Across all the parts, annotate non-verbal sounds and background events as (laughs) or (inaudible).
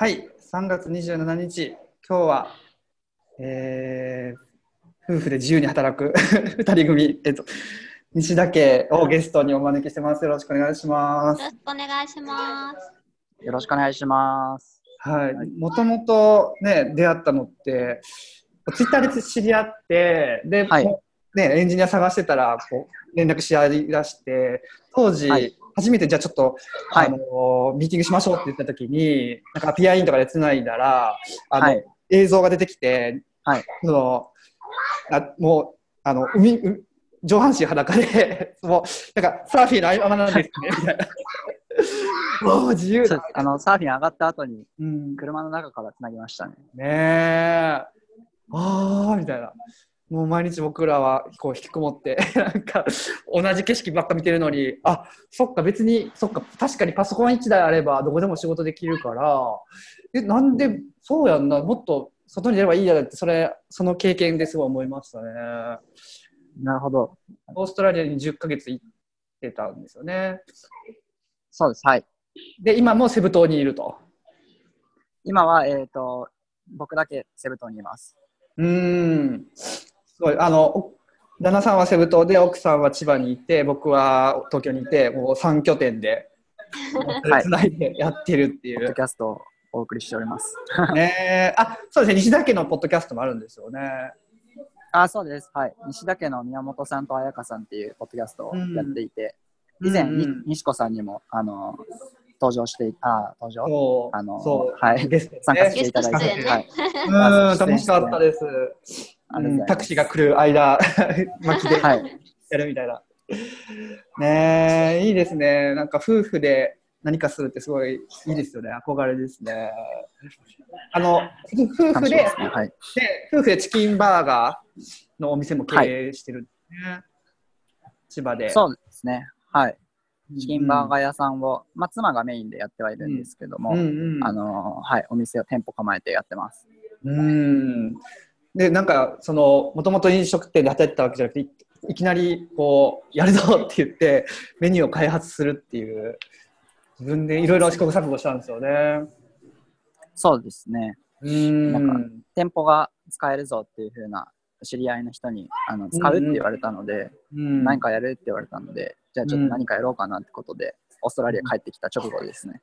はい、3月27日、今日は、えー、夫婦で自由に働く (laughs) 2人組、えっと、西田家をゲストにお招きしてます。よろしくお願いします。よろしくお願いします。よろしくお願いします。はい、もともとね、出会ったのって、ツイッターで知り合って、で、はいね、エンジニア探してたら、こう、連絡し合い出して、当時、はい初めてじゃあちょっと、はいあの、ミーティングしましょうって言った時に、なんか PI インとかで繋いだら、あの、はい映像が出てきて、はいその、あもう、あの、海、う上半身裸で、(laughs) もう、なんか、サーフィンの合間なんですね、みたいな。(laughs) もう自由だ。あのサーフィン上がった後にうん、車の中からつなぎましたね。ねえ。ああ、みたいな。もう毎日僕らはこう引きこもって、(laughs) なんか同じ景色ばっか見てるのに、あそっか、別に、そっか、確かにパソコン1台あればどこでも仕事できるから、え、なんで、そうやんな、もっと外に出ればいいやって、それ、その経験ですごい思いましたね。なるほど。オーストラリアに10ヶ月行ってたんですよね。そうです。はい。で、今もセブ島にいると。今は、えっ、と、僕だけセブ島にいます。うーん。すごい。あの、お旦那さんはセブ島で、奥さんは千葉にいて、僕は東京にいて、もう3拠点で、はいつないでやってるっていポッドう。キャストをお送りしております。ねえあ、そうですね。西田家のポッドキャストもあるんですよね。あ、そうです。はい。西田家の宮本さんと彩香さんっていうポッドキャストをやっていて、以前、にうんうん西子さんにも、あの、登場してい、あ、登場？そう。あのそう。はいね。参加していただいて、ねはい。うん、楽しかったです。タクシーが来る間、(laughs) 巻きではい。やるみたいな。ねえ、いいですね。なんか夫婦で何かするってすごいいいですよね。憧れですね。あの、夫婦で、ですね。はい。で夫婦でチキンバーガーのお店も経営してるんですね。千葉で。そうですね。はい。チキンバーガーー屋さんを、まあ、妻がメインでやってはいるんですけども、あのはい、お店を店舗構えてやってます。うん。で、なんか、その、もともと飲食店で働いてたわけじゃなくて、いいきなり、こう、やるぞって言って、メニューを開発するっていう、自分でいろいろ試行錯誤したんですよね。そうですね。うん。なんか店舗が使えるぞっていう風な知り合いの人にあの使うって言われたので、うん、何かやるって言われたので、じゃあちょっと何かやろうかなってことで、オーストラリア帰ってきた直後ですね。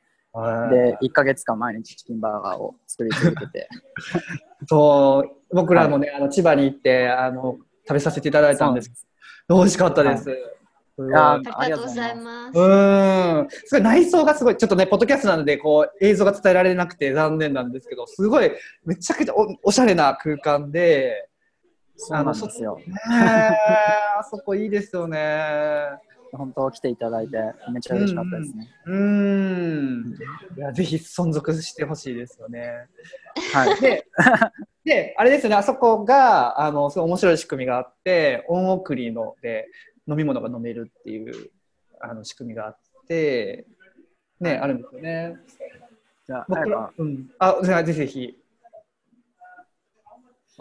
で、1ヶ月間毎日チキンバーガーを作り続けて、(laughs) そう、僕らもね、あの千葉に行って、あの、食べさせていただいたんです。美味しかったです。いやありがとうございます。うん。すごい内装がすごい、ちょっとね、ポッドキャストなので、こう、映像が伝えられなくて残念なんですけど、すごい、めちゃくちゃおおしゃれな空間で、そうなんですよ。ねえあそこいいですよね。本当来ていただいて、めっちゃ嬉しかったですね。うん。いや、ぜひ存続してほしいですよね。はい。で、で、あれですよね、あそこが、あの、すごい面白い仕組みがあって、恩送りので飲み物が飲めるっていう、あの、仕組みがあって、ね、あるんですよね。じゃあ、僕らうん。あ、じゃあぜひぜひ。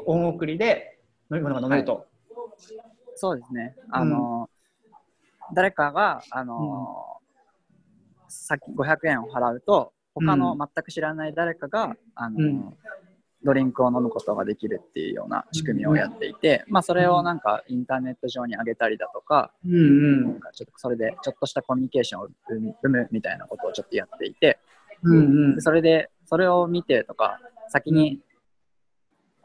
恩送りで飲み物が飲めると。そうですね。あの、誰かが、あの、さっき500円を払うと、他の全く知らない誰かが、あの、うん。ドリンクを飲むことができるっていうような仕組みをやっていて、まあそれをなんかインターネット上に上げたりだとか、うんうん。なんかちょっとそれでちょっとしたコミュニケーションを生むみたいなことをちょっとやっていて、うんうん。でそれでそれを見てとか、先に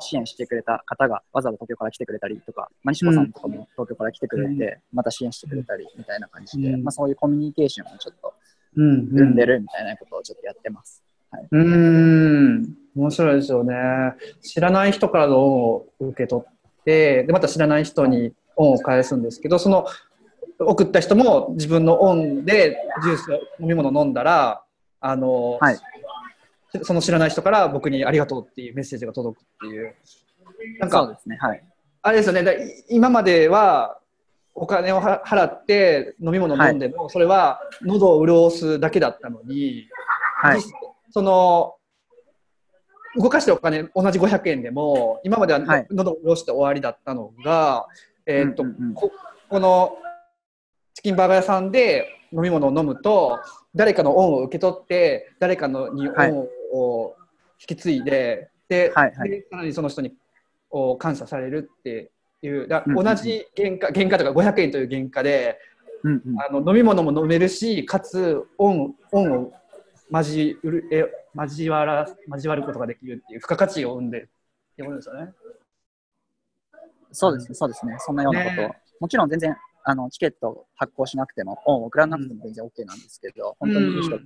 支援してくれた方がわざわざ東京から来てくれたりとか、まあ、西子さんとかも東京から来てくれて、また支援してくれたりみたいな感じで、うん。まあ、そういうコミュニケーションをちょっとうん。生んでるみたいなことをちょっとやってます。うーん、面白いですよね。知らない人からの恩を受け取って、でまた知らない人に恩を返すんですけど、その送った人も自分の恩でジュース、飲み物飲んだら、あの、はいその知らない人から僕にありがとうっていうメッセージが届くっていう。なんか、そうですね。はい。あれですよね、だい今まではお金をは払って飲み物飲んでも、それは喉を潤すだけだったのに、はい実。その動かしてるお金同じ500円でも今までははい喉を潤して終わりだったのが、えーっとうんうんうんここのチキンバーガー屋さんで飲み物を飲むと誰かの恩を受け取って誰かのにはい恩を引き継いでで,、はいはいでさらにその人にを感謝されるっていうだうんうん同じ原価原価とか500円という原価でうんうんあの飲み物も飲めるしかつ恩恩を交るえ交わら交わることができるっていう付加価値を生んでるってことですよね。そうですね、そうですね。そんなようなことを。ねもちろん全然、あの、チケット発行しなくても、恩を送らなくても全然 OK なんですけど、本当にいい人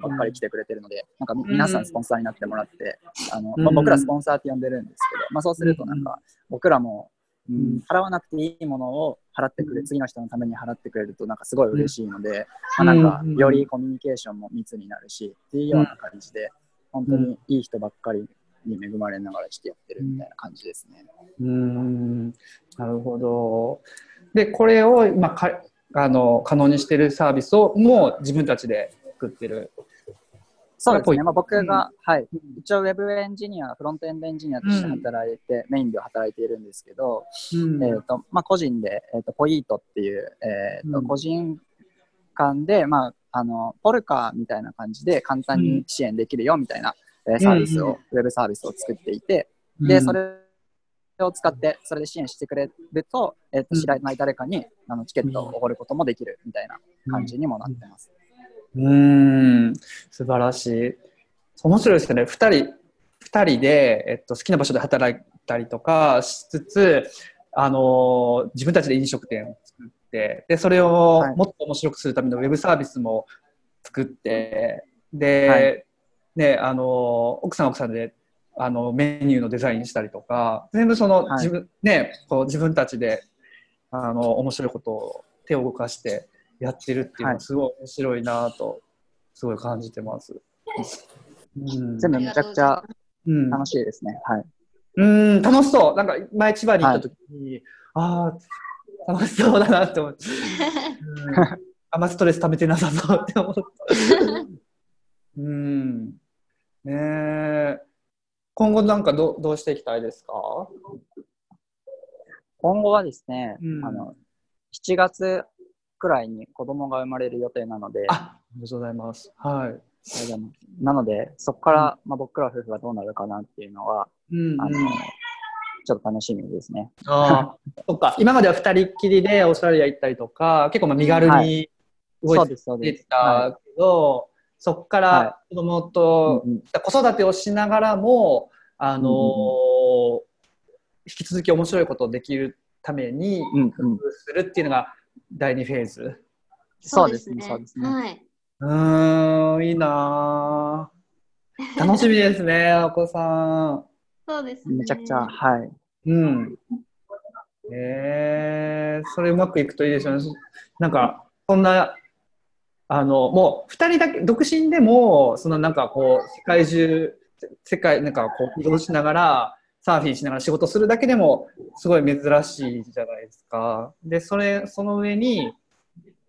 ばっかり来てくれてるので、なんかみ皆さんスポンサーになってもらって、あの、まあうん。僕らスポンサーって呼んでるんですけど、まあそうするとなんか、僕らも、うんうん。払わなくていいものを払ってくれ、うん。次の人のために払ってくれると、なんかすごい嬉しいので、まあなんかうん、よりコミュニケーションも密になるし、っていうような感じで、本当にいい人ばっかりに恵まれながらしてやってるみたいな感じですね。うーん。なるほど。でこれを今かあの可能にしてるサービスをもう自分たちで作ってる。そうですね。まあ、僕が、はい。うん。一応、ウェブエンジニア、フロントエンドエンジニアとして働いて、メインでは働いているんですけど、うん。えっ、と、まあ、個人で、えっ、と、ポイートっていう、えっ、と、うん。個人間で、まあ、あの、ポルカみたいな感じで簡単に支援できるよみたいな、えーサービスを、うんウェブサービスを作っていて、で、それを使って、それで支援してくれると、えっ、と、うん。知らない誰かに、あの、チケットをおごることもできるみたいな感じにもなってます。うーん。素晴らしい。面白いですよね。二人二人で、えっと、好きな場所で働いたりとかしつつ、あのー自分たちで飲食店を作ってでそれをはい。もっと面白くするためのウェブサービスも作ってで、はい。ねあのー奥さんは奥さんであのメニューのデザインしたりとか全部そのはい。自分、ねこう自分たちであの面白いことを手を動かしてやってるっていうのははいすごい面白いなとすごい感じてます。うん全部めちゃくちゃうん楽しいですね。はい。うん、楽しそう。なんか前千葉に行った時に、ああ、楽しそうだなって思って、うん、(laughs) あんまストレス溜めてなさそうって思った。うん。ねえ。今後なんかどどうしていきたいですか？今後はですね、うんあの、7月くらいに子供が生まれる予定なので、あ、ありがとうございます。はい。なので、そこから、まあ、僕ら夫婦がどうなるかなっていうのは、うん、あの、ちょっと楽しみですね。ああ、(laughs) そっか。今までは二人っきりでオーストラリア行ったりとか、結構まあ身軽はに動いて。たはけど、そこかはら子供いとうんうん子育てをしながらも、あのーうんうん引き続き面白いことをできるためにうんうん工夫するっていうのが第2フェーズ。そうですね、そうですね。はい。うーん、いいなぁ楽しみですね、(laughs) お子さん。そうですね。めちゃくちゃ、はい。うん。えー、それうまくいくといいですよね。なんか、そんな、あの、もう、二人だけ、独身でも、そのなんかこう、世界中、世界、なんかこう、移動しながら、サーフィンしながら仕事するだけでも、すごい珍しいじゃないですか。で、それ、その上に、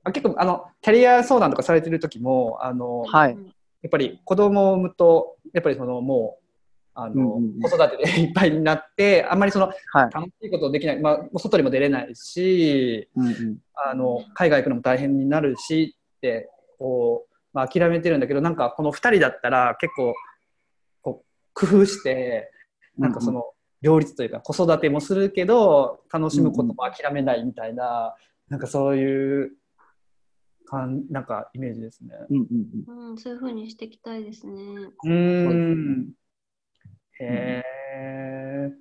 あ結構、あの、キャリア相談とかされてる時も、あの、はい。やっぱり子供を産むと、やっぱりそのもう、あの、うん子育てで (laughs) いっぱいになって、あんまりそのはい。楽しいことできない、まあ、外にも出れないし、うんうん。あの、海外行くのも大変になるしって、こう、まあ、諦めてるんだけど、なんかこの2人だったら結構、こう、工夫して、なんかその、両立というか子育てもするけど、楽しむことも諦めないみたいな、なんかそういう、かんなんかイメージですね。うんうんうん。うん、そういう風にしていきたいですね。うーん。へえ、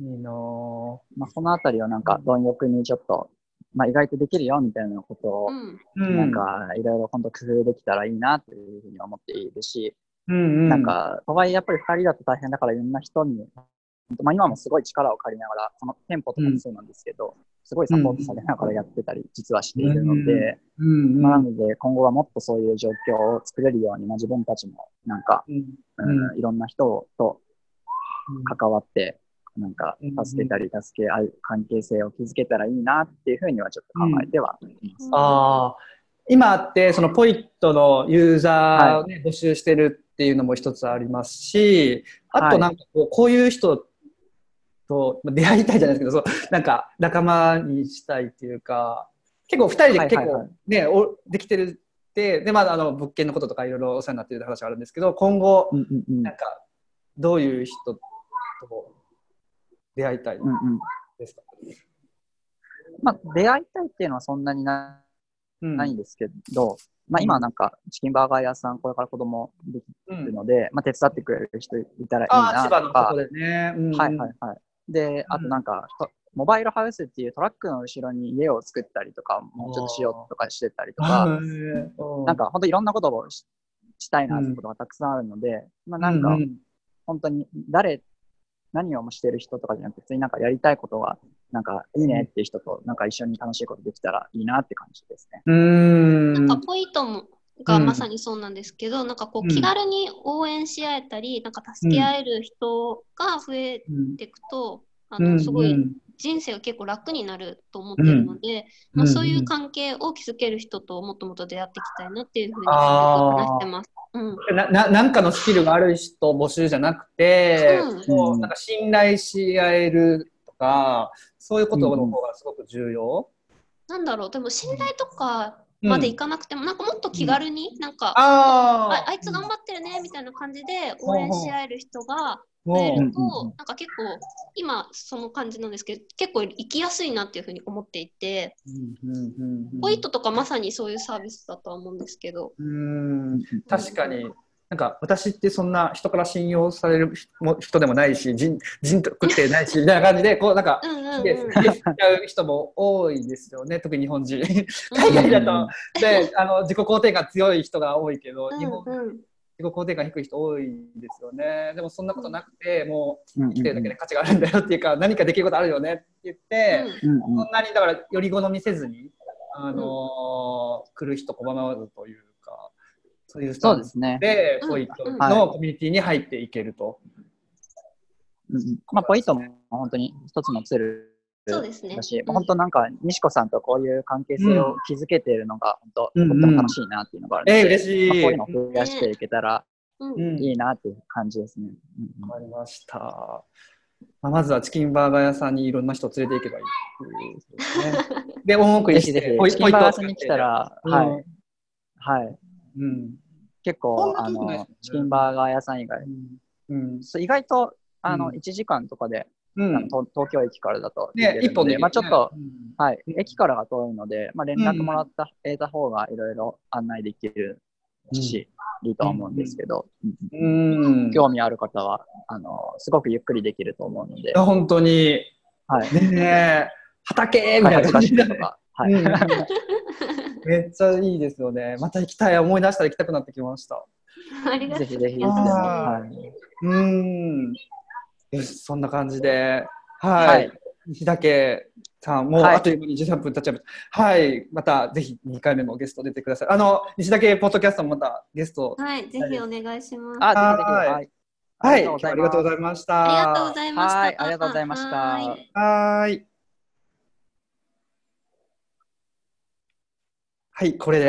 いいなぁ。まあ、そのあたりをなんか、貪欲にちょっと、まあ、意外とできるよみたいなことをう、ん。うんなん、か、いろいろ本当工夫できたらいいなっていうふうに思っているし、うんうん、なんか、とはいえやっぱり二人だと大変だからいろんな人に、まあ、今もすごい力を借りながら、その店舗とかもそうなんですけど、すごいサポートされながらやってたり、実はしているので、うんうんまあ、なので今後はもっとそういう状況を作れるように、まあ、自分たちもなんか、うん。うんいろんな人と関わって、なんかうん助けたり助け合う関係性を築けたらいいなっていうふうにはちょっと考えてはいます。ああ、今ってそのポイットのユーザーを、ね募集してるっていうのも一つありますし、あとなんかこう,、こういう人とまあ出会いたいじゃないですけど、そうなんか仲間にしたいっていうか、結構二人で結構はいはい。はいね、おできてるって、でまああの物件のこととかいろいろお世話になってる話があるんですけど、今後うんうんうん。なんかどういう人と出会いたいうんうん。ですか、まあ、出会いたいっていうのはそんなにないんですけど、まあ今はなんかチキンバーガー屋さん、これから子供できうん。るので、まあ手伝ってくれる人いたらいいなとか。とね。うんはいはいはい。で、あとなんか、とモバイルハウスっていうトラックの後ろに家を作ったりとか、もうちょっとしようとかしてたりとか、(laughs) なんか本当いろんなことをししたいなってことがたくさんあるので、まあなんかうう本当に誰、何をしてる人とかじゃなくて、普通になんかやりたいことが、なんかいいねっていう人となんか一緒に楽しいことできたらいいなって感じですね。うーん。なんかポイントもがまさにそうなんですけど、なんかこううん気軽に応援し合えたり、なんか助け合える人が増えうんていくと、あうん。のすごいうん。人生が結構楽になると思ってるので、まあ、そういう関係を築ける人ともっともっと出会っていきたいなっていうふうに話してます。うん。なななんかのスキルがある人募集じゃなくて、うん。もうなんか信頼し合えるとか、そういうことの方がすごく重要。なんだろう、でも信頼とかまでいかなくても、なんかもっと気軽に、なんか、あああいつ頑張ってるねみたいな感じで応援し合える人が増えもると、うん。うん。うんなんか結構、今その感じなんですけど、結構生きやすいなっていうふうに思っていて、う、うん。うん。うん。ポイントとかまさにそういうサービスだとは思うんですけど、うん。確かに。なんか私ってそんな人から信用される人人でもないし人人徳ってないしみたいな感じでこうなんかうんうんうん。で好きでしちゃう人も多いですよね。(laughs) 特に日本人。海外だとであの自己肯定感強い人が多いけど日本うんうん。自己肯定感低い人多いんですよね。でもそんなことなくてもううんうん生きてるだけで価値があるんだよっていうか (laughs) 何かできることあるよねって言って、うん。うんそんなにだからより好みせずに、あのー来る人拒まずというかそういうスタンスそうですね。でうんポイントうんのコミュニティに入っていけると。うんうんまあ、ポイントも本当に一つのツールそうですねだし、うん本当なんか、西子さんとこういう関係性を築けているのが、本当、うんとっても楽しいなっていうのがあるので、えー嬉しいまあ、こういうのを増やしていけたらうんうんいいなっていう感じですね。うんわかりました。まあ、まずはチキンバーガー屋さんにいろんな人を連れていけばいいっていうことですね。(laughs) で、恩送ぜりして、ひぜひ、ポイチキンバーガーポイントをさんに来たら、うんはい。はい。うん。結構、あのチキンバーガー屋さん以外、うん。そう意外と、あの、うん。1時間とかで、東東京駅からだとね、一本で、まあちょっと、うん。はい、うん駅からが遠いので、まあ、連絡もらった、得た方がいろいろ案内できるし、いいとは思うんですけど、うん。うん。興味ある方は、あの、すごくゆっくりできると思うので、あ本当に、はい。ねえ、畑みたいな感じと。か、はい。うんめっちゃいいですよね。また行きたい。思い出したら行きたくなってきました。ありがとうぜひぜひ、あーはい。うん。よし、そんな感じで。はい。はい西岳さん、もうはいあっという間に13分経っちゃいました。はい。またぜひ2回目もゲスト出てください。あの、西岳ポッドキャストもまたゲスト。はい、ぜひお願いします。はいはい。はい。ありがとうございました。ありがとうございました。はいありがとうございましたはいはい。はい、これで。